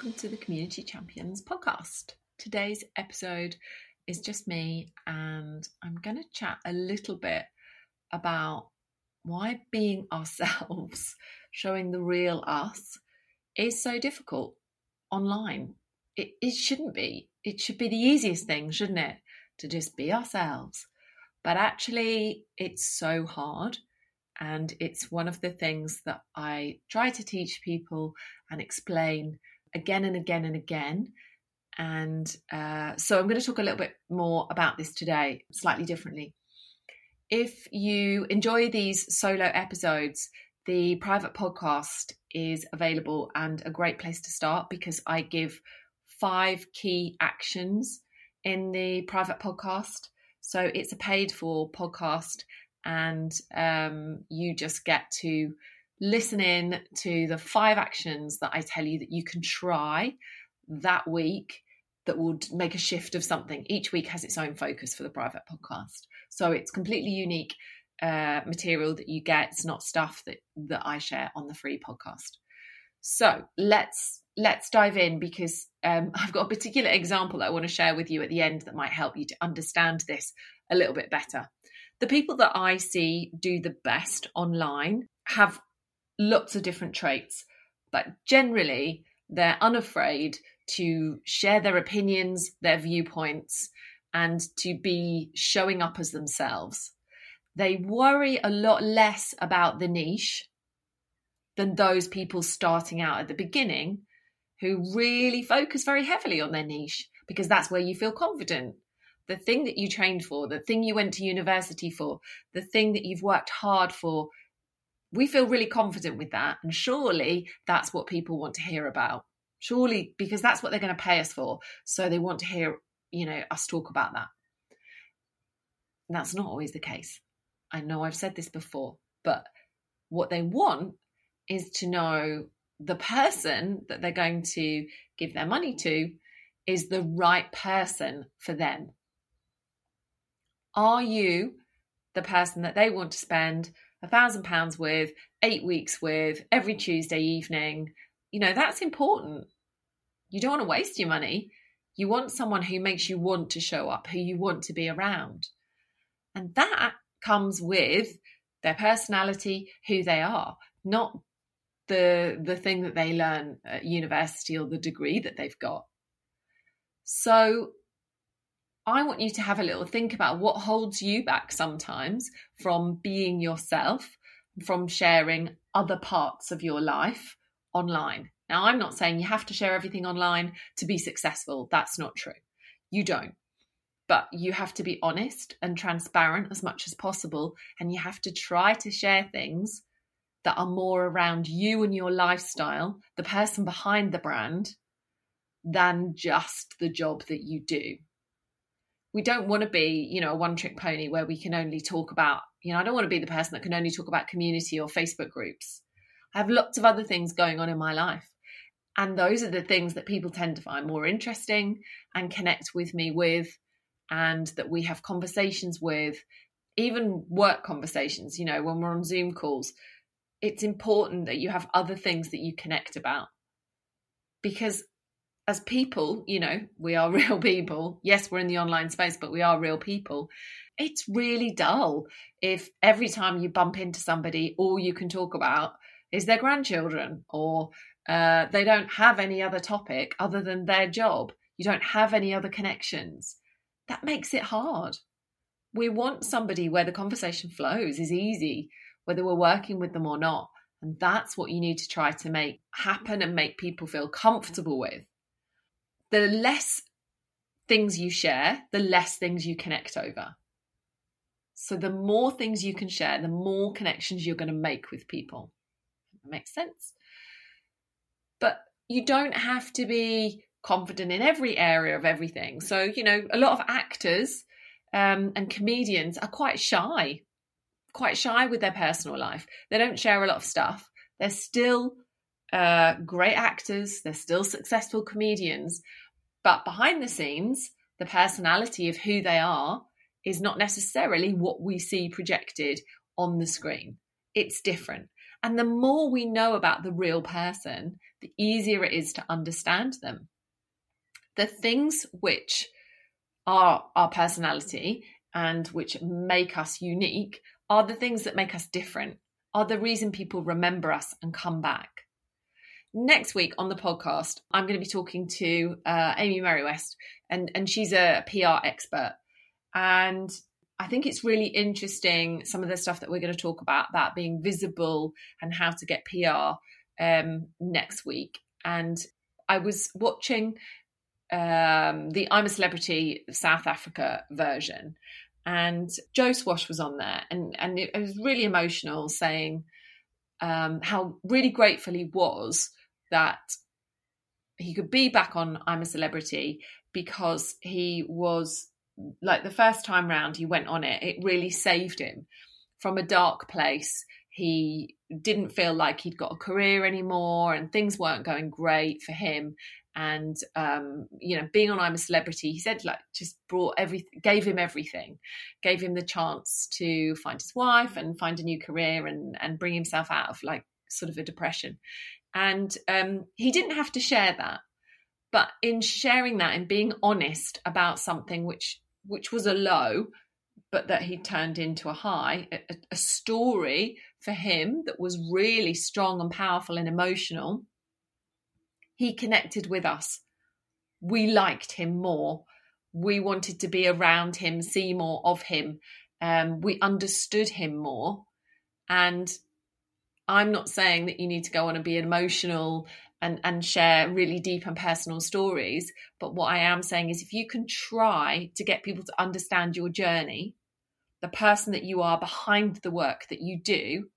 welcome to the Community Champions podcast. Today's episode is just me, and I'm going to chat a little bit about why being ourselves, showing the real us, is so difficult online. It, it shouldn't be. It should be the easiest thing, shouldn't it? To just be ourselves. But actually, it's so hard. And it's one of the things that I try to teach people and explain again and again and again. And uh, so I'm going to talk a little bit more about this today, slightly differently. If you enjoy these solo episodes, the private podcast is available and a great place to start because I give five key actions in the private podcast. So it's a paid for podcast, and um, you just get to listen in to the five actions that I tell you that you can try that week that would make a shift of something. Each week has its own focus for the private podcast. So it's completely unique uh, material that you get. It's not stuff that, that I share on the free podcast. So let's let's dive in because um, I've got a particular example that I want to share with you at the end that might help you to understand this a little bit better. The people that I see do the best online have lots of different traits, but generally they're unafraid to share their opinions, their viewpoints, and to be showing up as themselves. They worry a lot less about the niche than those people starting out at the beginning who really focus very heavily on their niche because that's where you feel confident. The thing that you trained for, the thing you went to university for, the thing that you've worked hard for we feel really confident with that. And surely that's what people want to hear about. Surely, because that's what they're going to pay us for. So they want to hear, you know, us talk about that. And that's not always the case. I know I've said this before, but what they want is to know the person that they're going to give their money to is the right person for them. Are you the person that they want to spend a thousand pounds with, eight weeks with, every Tuesday evening. You know, that's important. You don't want to waste your money. You want someone who makes you want to show up, who you want to be around. And that comes with their personality, who they are, not the the thing that they learn at university or the degree that they've got. So I want you to have a little think about what holds you back sometimes from being yourself, from sharing other parts of your life online. Now, I'm not saying you have to share everything online to be successful. That's not true. You don't. But you have to be honest and transparent as much as possible. And you have to try to share things that are more around you and your lifestyle, the person behind the brand, than just the job that you do we don't want to be, you know, a one trick pony where we can only talk about, you know, I don't want to be the person that can only talk about community or Facebook groups. I have lots of other things going on in my life. And those are the things that people tend to find more interesting and connect with me with, and that we have conversations with, even work conversations, you know, when we're on Zoom calls. It's important that you have other things that you connect about because as people, you know, we are real people. Yes, we're in the online space, but we are real people. It's really dull if every time you bump into somebody, all you can talk about is their grandchildren or uh, they don't have any other topic other than their job. You don't have any other connections. That makes it hard. We want somebody where the conversation flows, is easy, whether we're working with them or not. And that's what you need to try to make happen and make people feel comfortable with the less things you share, the less things you connect over. So the more things you can share, the more connections you're going to make with people. That makes sense. But you don't have to be confident in every area of everything. So, you know, a lot of actors um, and comedians are quite shy, quite shy with their personal life. They don't share a lot of stuff. They're still uh, great actors, they're still successful comedians, but behind the scenes, the personality of who they are is not necessarily what we see projected on the screen. It's different. And the more we know about the real person, the easier it is to understand them. The things which are our personality and which make us unique are the things that make us different, are the reason people remember us and come back. Next week on the podcast, I'm going to be talking to uh, Amy Merriwest, and, and she's a PR expert. And I think it's really interesting some of the stuff that we're going to talk about about being visible and how to get PR um, next week. And I was watching um, the I'm a Celebrity South Africa version, and Joe Swash was on there, and and it, it was really emotional, saying um, how really grateful he was that he could be back on I'm a Celebrity because he was like the first time round he went on it, it really saved him. From a dark place. He didn't feel like he'd got a career anymore and things weren't going great for him. And um, you know being on i'm a celebrity he said like just brought everything gave him everything. Gave him the chance to find his wife and find a new career and and bring himself out of like sort of a depression and um, he didn't have to share that but in sharing that and being honest about something which which was a low but that he turned into a high a, a story for him that was really strong and powerful and emotional he connected with us. We liked him more. We wanted to be around him, see more of him. Um, we understood him more. And I'm not saying that you need to go on and be emotional and, and share really deep and personal stories. But what I am saying is if you can try to get people to understand your journey, the person that you are behind the work that you do,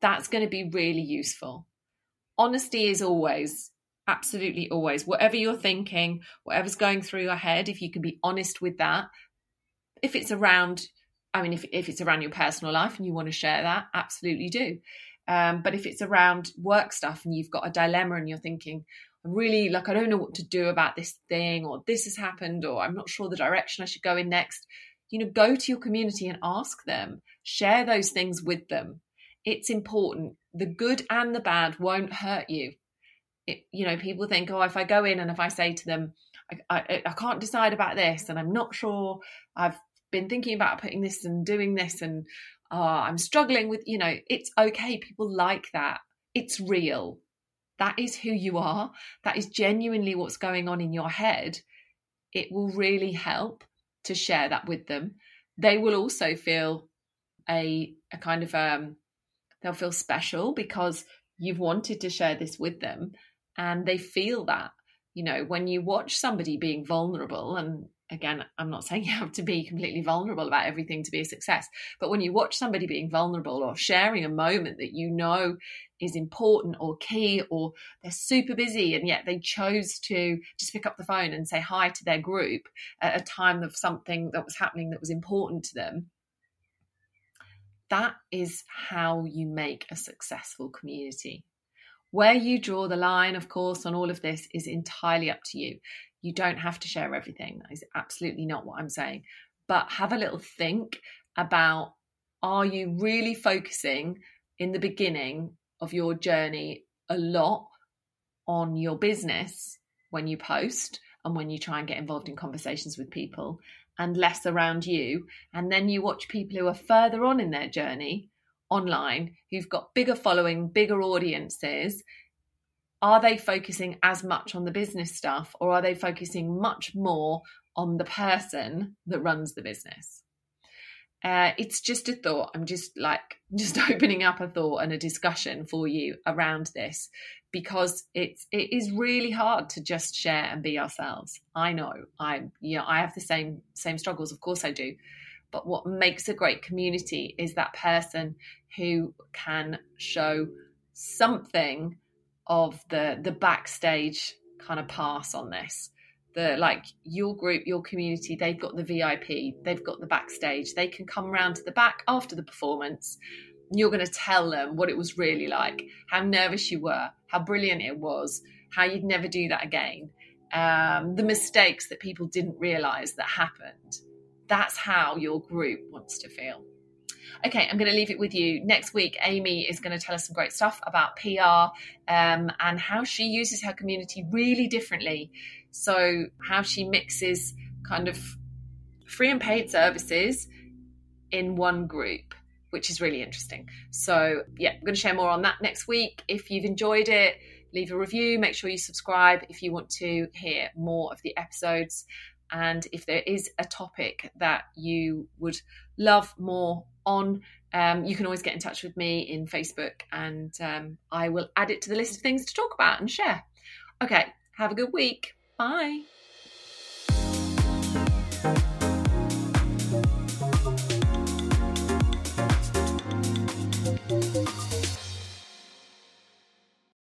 that's going to be really useful. Honesty is always absolutely always whatever you're thinking whatever's going through your head if you can be honest with that if it's around i mean if, if it's around your personal life and you want to share that absolutely do um, but if it's around work stuff and you've got a dilemma and you're thinking really like i don't know what to do about this thing or this has happened or i'm not sure the direction i should go in next you know go to your community and ask them. Share those things with them. It's important. The good and the bad won't hurt you. It, you know, people think, oh, if I go in and if I say to them, I, I, I can't decide about this and I'm not sure, I've been thinking about putting this and doing this and uh, I'm struggling with, you know, it's okay. People like that. It's real. That is who you are. That is genuinely what's going on in your head. It will really help to share that with them. They will also feel a, a kind of um, they'll feel special because you've wanted to share this with them and they feel that you know when you watch somebody being vulnerable and again i'm not saying you have to be completely vulnerable about everything to be a success but when you watch somebody being vulnerable or sharing a moment that you know is important or key or they're super busy and yet they chose to just pick up the phone and say hi to their group at a time of something that was happening that was important to them that is how you make a successful community where you draw the line, of course, on all of this is entirely up to you. You don't have to share everything. That is absolutely not what I'm saying. But have a little think about are you really focusing in the beginning of your journey a lot on your business when you post and when you try and get involved in conversations with people and less around you. And then you watch people who are further on in their journey online who've got bigger following, bigger audiences, are they focusing as much on the business stuff or are they focusing much more on the person that runs the business? Uh, it's just a thought. I'm just like just opening up a thought and a discussion for you around this because it's it is really hard to just share and be ourselves. I know I you I have the same same struggles. Of course I do. But what makes a great community is that person who can show something of the the backstage kind of pass on this. The like your group your community they've got the vip they've got the backstage. They can come around to the back after the performance you're going to tell them what it was really like how nervous you were how brilliant it was how you'd never do that again um, the mistakes that people didn't realize that happened. That's how your group wants to feel Okay, I'm going to leave it with you. Next week, Amy is going to tell us some great stuff about PR um, and how she uses her community really differently. So, how she mixes kind of free and paid services in one group, which is really interesting. So, yeah, I'm going to share more on that next week. If you've enjoyed it, leave a review. Make sure you subscribe if you want to hear more of the episodes. And if there is a topic that you would love more on, um, you can always get in touch with me in Facebook and um, I will add it to the list of things to talk about and share. Okay, have a good week. Bye.